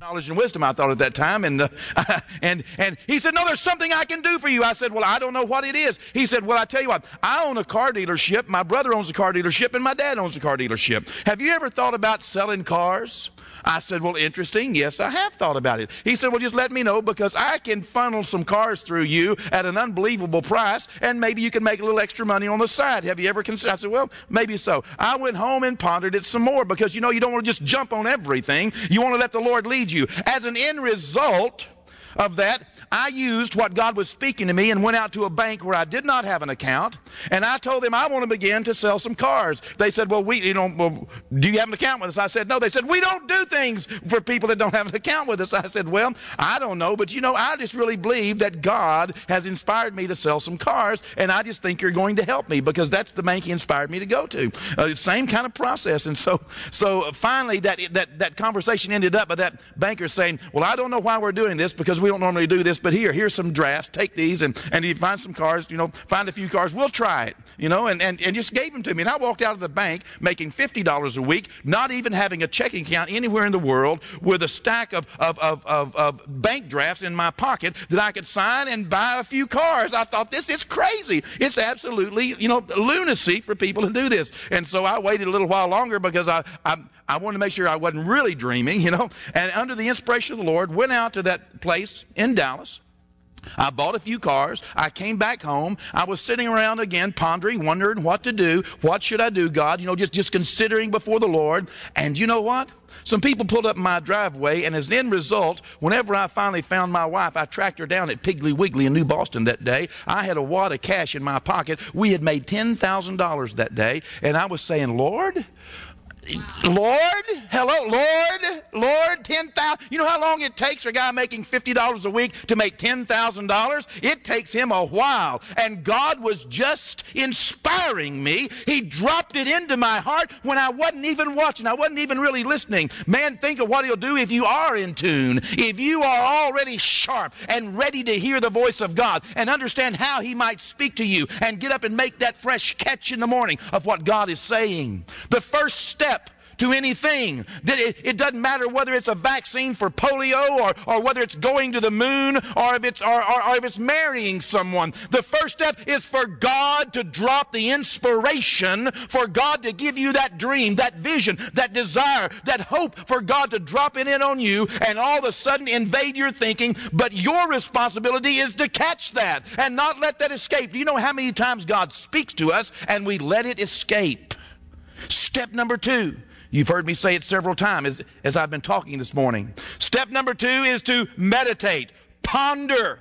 knowledge and wisdom i thought at that time and uh, and and he said no there's something i can do for you i said well i don't know what it is he said well i tell you what i own a car dealership my brother owns a car dealership and my dad owns a car dealership have you ever thought about selling cars I said, Well, interesting. Yes, I have thought about it. He said, Well, just let me know because I can funnel some cars through you at an unbelievable price and maybe you can make a little extra money on the side. Have you ever considered? I said, Well, maybe so. I went home and pondered it some more because you know, you don't want to just jump on everything. You want to let the Lord lead you. As an end result, of that, I used what God was speaking to me and went out to a bank where I did not have an account, and I told them I want to begin to sell some cars. They said, "Well, we, you know, well, do you have an account with us?" I said, "No." They said, "We don't do things for people that don't have an account with us." I said, "Well, I don't know, but you know, I just really believe that God has inspired me to sell some cars, and I just think you're going to help me because that's the bank He inspired me to go to." Uh, same kind of process, and so, so finally, that that that conversation ended up by that banker saying, "Well, I don't know why we're doing this because we don't normally do this, but here, here's some drafts. Take these, and, and you find some cars, you know, find a few cars, we'll try it, you know, and, and, and just gave them to me. And I walked out of the bank making $50 a week, not even having a checking account anywhere in the world, with a stack of, of, of, of, of bank drafts in my pocket that I could sign and buy a few cars. I thought, this is crazy. It's absolutely, you know, lunacy for people to do this. And so I waited a little while longer because I, I I wanted to make sure I wasn't really dreaming, you know. And under the inspiration of the Lord, went out to that place in Dallas. I bought a few cars. I came back home. I was sitting around again, pondering, wondering what to do. What should I do, God? You know, just, just considering before the Lord. And you know what? Some people pulled up my driveway, and as an end result, whenever I finally found my wife, I tracked her down at Piggly Wiggly in New Boston that day. I had a wad of cash in my pocket. We had made $10,000 that day, and I was saying, Lord, Lord, hello, Lord, Lord, 10,000. You know how long it takes for a guy making $50 a week to make $10,000? It takes him a while. And God was just inspiring me. He dropped it into my heart when I wasn't even watching. I wasn't even really listening. Man, think of what he'll do if you are in tune, if you are already sharp and ready to hear the voice of God and understand how he might speak to you and get up and make that fresh catch in the morning of what God is saying. The first step to anything. It, doesn't matter whether it's a vaccine for polio or, or whether it's going to the moon or if, it's, or, or, or if it's marrying someone. The first step is for God to drop the inspiration, for God to give you that dream, that vision, that desire, that hope, for God to drop it in on you and all of a sudden invade your thinking. But your responsibility is to catch that and not let that escape. Do you know how many times God speaks to us and we let it escape? Step number two You've heard me say it several times as, as I've been talking this morning. Step number two is to meditate, ponder,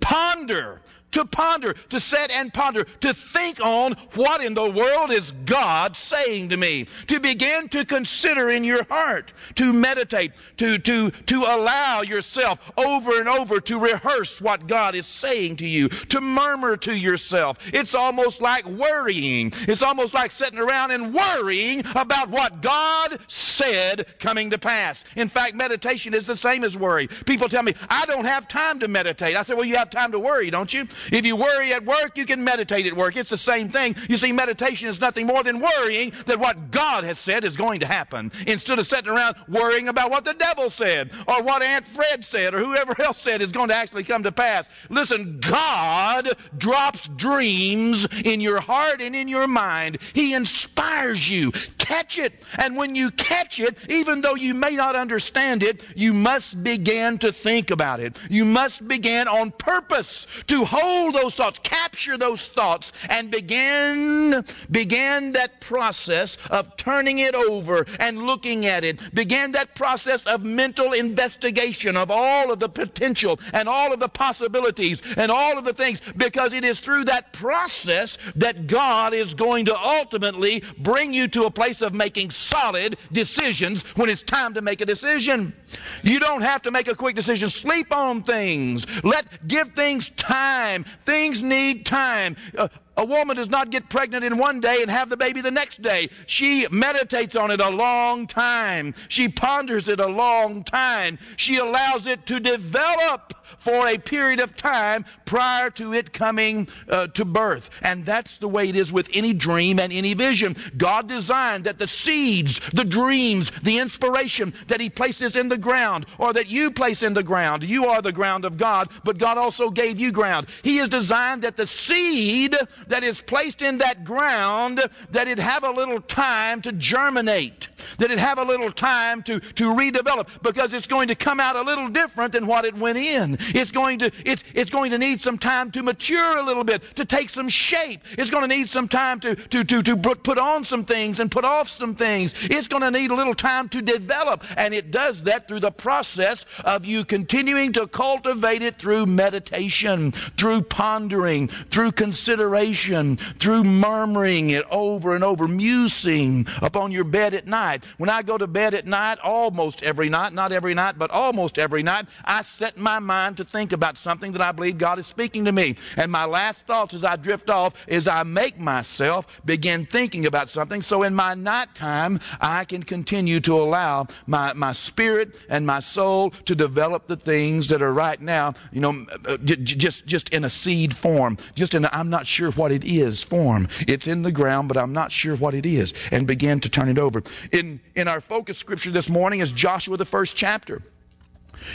ponder to ponder, to set and ponder, to think on what in the world is God saying to me, to begin to consider in your heart, to meditate, to, to, to allow yourself over and over to rehearse what God is saying to you, to murmur to yourself. It's almost like worrying. It's almost like sitting around and worrying about what God said coming to pass. In fact, meditation is the same as worry. People tell me, I don't have time to meditate. I say, well, you have time to worry, don't you? If you worry at work, you can meditate at work. It's the same thing. You see, meditation is nothing more than worrying that what God has said is going to happen instead of sitting around worrying about what the devil said or what Aunt Fred said or whoever else said is going to actually come to pass. Listen, God drops dreams in your heart and in your mind. He inspires you. Catch it. And when you catch it, even though you may not understand it, you must begin to think about it. You must begin on purpose to hold those thoughts, capture those thoughts, and begin, begin that process of turning it over and looking at it. Begin that process of mental investigation of all of the potential and all of the possibilities and all of the things, because it is through that process that God is going to ultimately bring you to a place of making solid decisions when it's time to make a decision. You don't have to make a quick decision. Sleep on things. Let give things time. Things need time. A woman does not get pregnant in one day and have the baby the next day. She meditates on it a long time. She ponders it a long time. She allows it to develop for a period of time prior to it coming uh, to birth. And that's the way it is with any dream and any vision. God designed that the seeds, the dreams, the inspiration that He places in the ground or that you place in the ground, you are the ground of God, but God also gave you ground. He has designed that the seed that is placed in that ground, that it have a little time to germinate, that it have a little time to, to redevelop because it's going to come out a little different than what it went in. It's going to, it's, it's going to need some time to mature a little bit, to take some shape. It's going to need some time to, to, to, to put on some things and put off some things. It's going to need a little time to develop. And it does that through the process of you continuing to cultivate it through meditation, through pondering, through consideration, through murmuring it over and over, musing upon your bed at night. When I go to bed at night, almost every night, not every night, but almost every night, I set my mind to think about something that I believe God is speaking to me. And my last thoughts as I drift off is I make myself begin thinking about something. So in my nighttime, I can continue to allow my, my spirit and my soul to develop the things that are right now, you know, uh, just, just in a seed form, just in i I'm not sure what it is form. It's in the ground, but I'm not sure what it is, and begin to turn it over. In, in our focus scripture this morning is Joshua, the first chapter.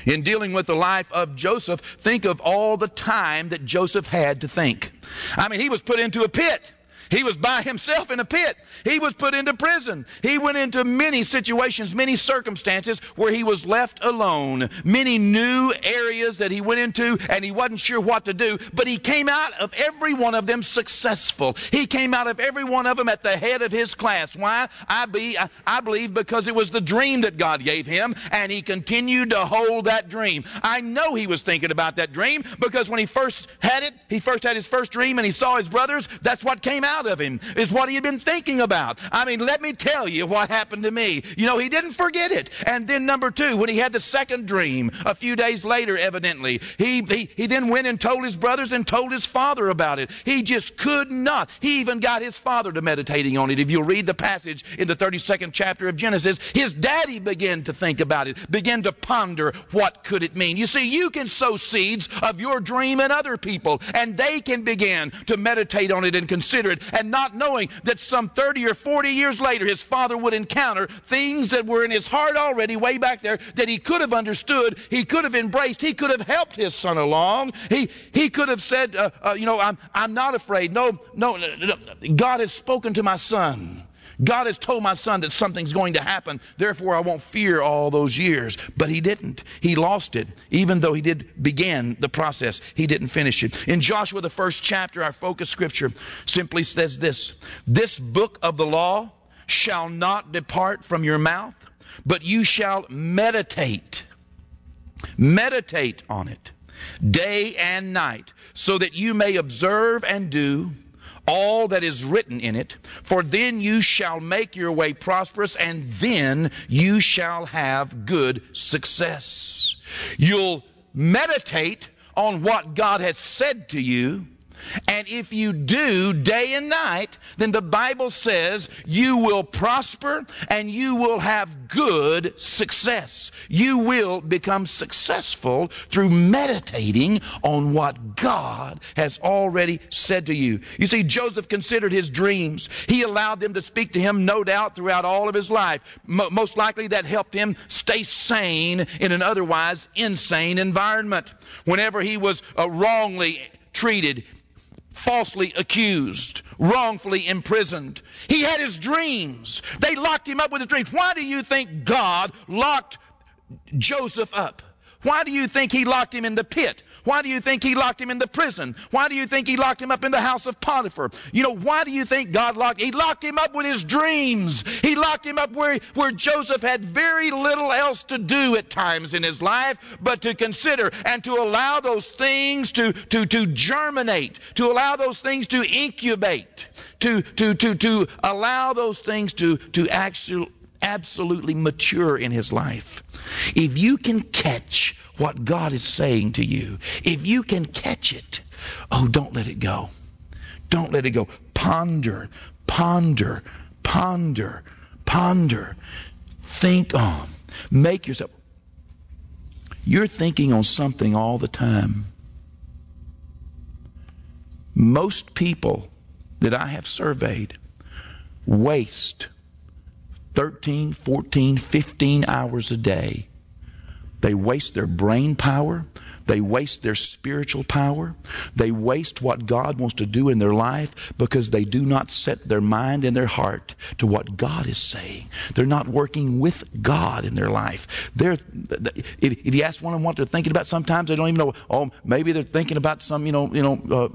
In dealing with the life of Joseph, think of all the time that Joseph had to think. I mean, he was put into a pit. He was by himself in a pit. He was put into prison. He went into many situations, many circumstances where he was left alone, many new areas that he went into and he wasn't sure what to do, but he came out of every one of them successful. He came out of every one of them at the head of his class. Why? I, be, I, I believe because it was the dream that God gave him and he continued to hold that dream. I know he was thinking about that dream because when he first had it, he first had his first dream and he saw his brothers, that's what came out out of him is what he had been thinking about. I mean, let me tell you what happened to me. You know, he didn't forget it. And then number two, when he had the second dream, a few days later, evidently, he, he, he then went and told his brothers and told his father about it. He just could not. He even got his father to meditating on it. If you'll read the passage in the 32nd chapter of Genesis, his daddy began to think about it, began to ponder what could it mean. You see, you can sow seeds of your dream in other people, and they can begin to meditate on it and consider it and not knowing that some 30 or 40 years later his father would encounter things that were in his heart already way back there that he could have understood, he could have embraced, he could have helped his son along. He, he could have said, uh, uh, you know, I'm, I'm not afraid. No, no, no, God has spoken to my son. God has told my son that something's going to happen, therefore I won't fear all those years. But he didn't. He lost it. Even though he did begin the process, he didn't finish it. In Joshua, the first chapter, our focus scripture simply says this This book of the law shall not depart from your mouth, but you shall meditate. Meditate on it day and night, so that you may observe and do all that is written in it, for then you shall make your way prosperous, and then you shall have good success. You'll meditate on what God has said to you and if you do day and night, then the Bible says you will prosper and you will have good success. You will become successful through meditating on what God has already said to you. You see, Joseph considered his dreams. He allowed them to speak to him, no doubt, throughout all of his life. most likely that helped him stay sane in an otherwise insane environment. Whenever he was uh, wrongly treated, falsely accused, wrongfully imprisoned. He had his dreams. They locked him up with his dreams. Why do you think God locked Joseph up? Why do you think he locked him in the pit? Why do you think he locked him in the prison? Why do you think he locked him up in the house of Potiphar? You know, why do you think God locked he locked him up with his dreams? He locked him up where, where Joseph had very little else to do at times in his life but to consider and to allow those things to, to, to germinate, to allow those things to incubate, to, to, to, to allow those things to, to actually absolutely mature in his life. If you can catch what God is saying to you, if you can catch it, oh, don't let it go. Don't let it go. Ponder, ponder, ponder, ponder. Think on. Make yourself. You're thinking on something all the time. Most people that I have surveyed waste 13, 14, 15 hours a day. They waste their brain power. They waste their spiritual power. They waste what God wants to do in their life because they do not set their mind and their heart to what God is saying. They're not working with God in their life. They're, if you ask one of them what they're thinking about, sometimes they don't even know. Oh, maybe they're thinking about some, you know, you know,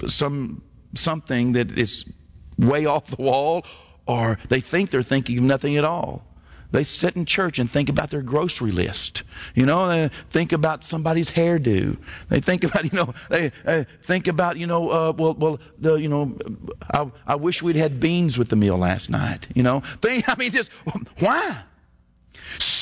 uh, some something that is way off the wall, or they think they're thinking of nothing at all. They sit in church and think about their grocery list. You know, they think about somebody's hairdo. They think about, you know, they think about, you know, uh, well, well, the, you know, I, I wish we'd had beans with the meal last night. You know, think, I mean, just why?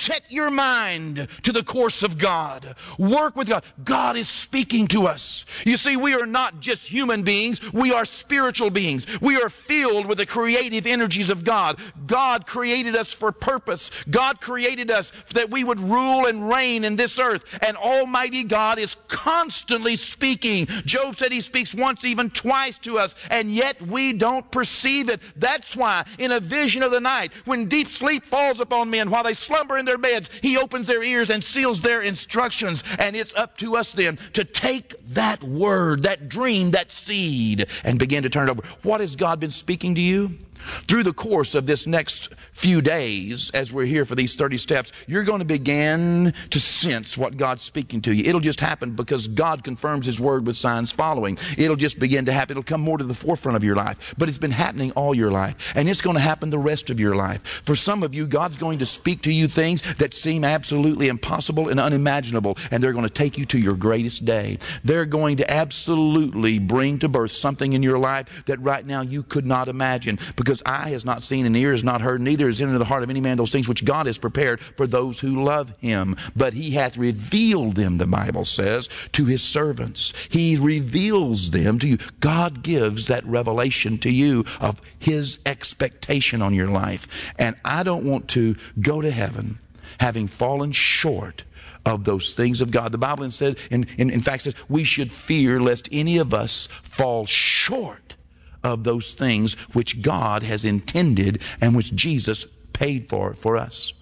Set your mind to the course of God. Work with God. God is speaking to us. You see, we are not just human beings, we are spiritual beings. We are filled with the creative energies of God. God created us for purpose. God created us that we would rule and reign in this earth. And Almighty God is constantly speaking. Job said he speaks once, even twice to us, and yet we don't perceive it. That's why, in a vision of the night, when deep sleep falls upon men while they slumber in their their beds, He opens their ears and seals their instructions. And it's up to us then to take that word, that dream, that seed, and begin to turn it over. What has God been speaking to you? Through the course of this next few days, as we're here for these 30 steps, you're going to begin to sense what God's speaking to you. It'll just happen because God confirms His word with signs following. It'll just begin to happen. It'll come more to the forefront of your life. But it's been happening all your life. And it's going to happen the rest of your life. For some of you, God's going to speak to you things that seem absolutely impossible and unimaginable. And they're going to take you to your greatest day. They're going to absolutely bring to birth something in your life that right now you could not imagine because because eye has not seen and ear has not heard, neither is entered into the heart of any man those things which God has prepared for those who love him. But he hath revealed them, the Bible says, to his servants. He reveals them to you. God gives that revelation to you of his expectation on your life. And I don't want to go to heaven having fallen short of those things of God. The Bible said, in, in, in fact says, we should fear lest any of us fall short of those things which God has intended and which Jesus paid for for us.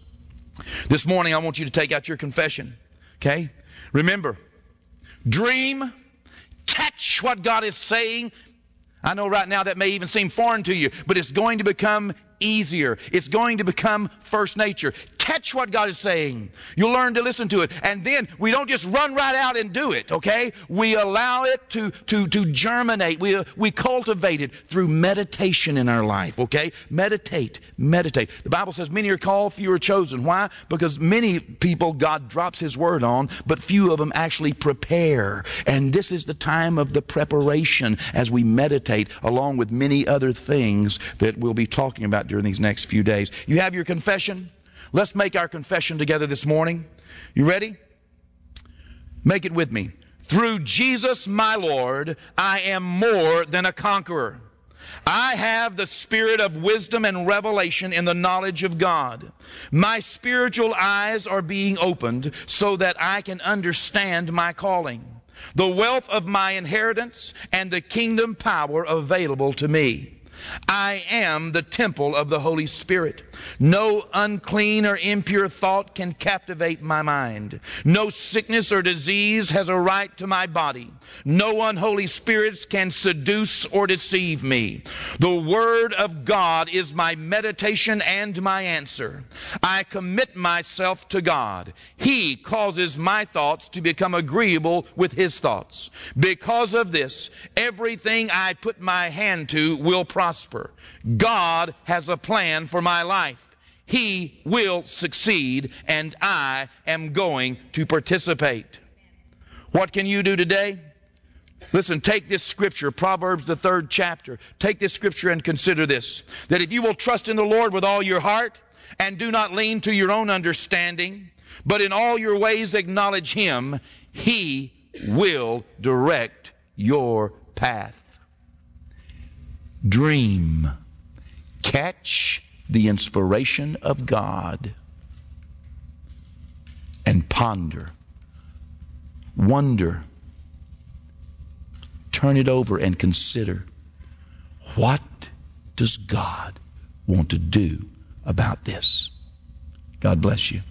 This morning, I want you to take out your confession. Okay? Remember, dream, catch what God is saying. I know right now that may even seem foreign to you, but it's going to become easier. It's going to become first nature catch what God is saying. You'll learn to listen to it. And then we don't just run right out and do it, okay? We allow it to, to, to germinate. We, uh, we cultivate it through meditation in our life, okay? Meditate, meditate. The Bible says many are called, few are chosen. Why? Because many people God drops His word on, but few of them actually prepare. And this is the time of the preparation as we meditate, along with many other things that we'll be talking about during these next few days. You have your confession? Let's make our confession together this morning. You ready? Make it with me. Through Jesus my Lord, I am more than a conqueror. I have the spirit of wisdom and revelation in the knowledge of God. My spiritual eyes are being opened so that I can understand my calling, the wealth of my inheritance, and the kingdom power available to me. I am the temple of the Holy Spirit. No unclean or impure thought can captivate my mind. No sickness or disease has a right to my body. No unholy spirits can seduce or deceive me. The Word of God is my meditation and my answer. I commit myself to God. He causes my thoughts to become agreeable with His thoughts. Because of this, everything I put my hand to will prosper. God has a plan for my life. He will succeed, and I am going to participate. What can you do today? Listen, take this scripture, Proverbs, the third chapter. Take this scripture and consider this that if you will trust in the Lord with all your heart and do not lean to your own understanding, but in all your ways acknowledge Him, He will direct your path. Dream, catch the inspiration of God, and ponder, wonder, turn it over and consider what does God want to do about this? God bless you.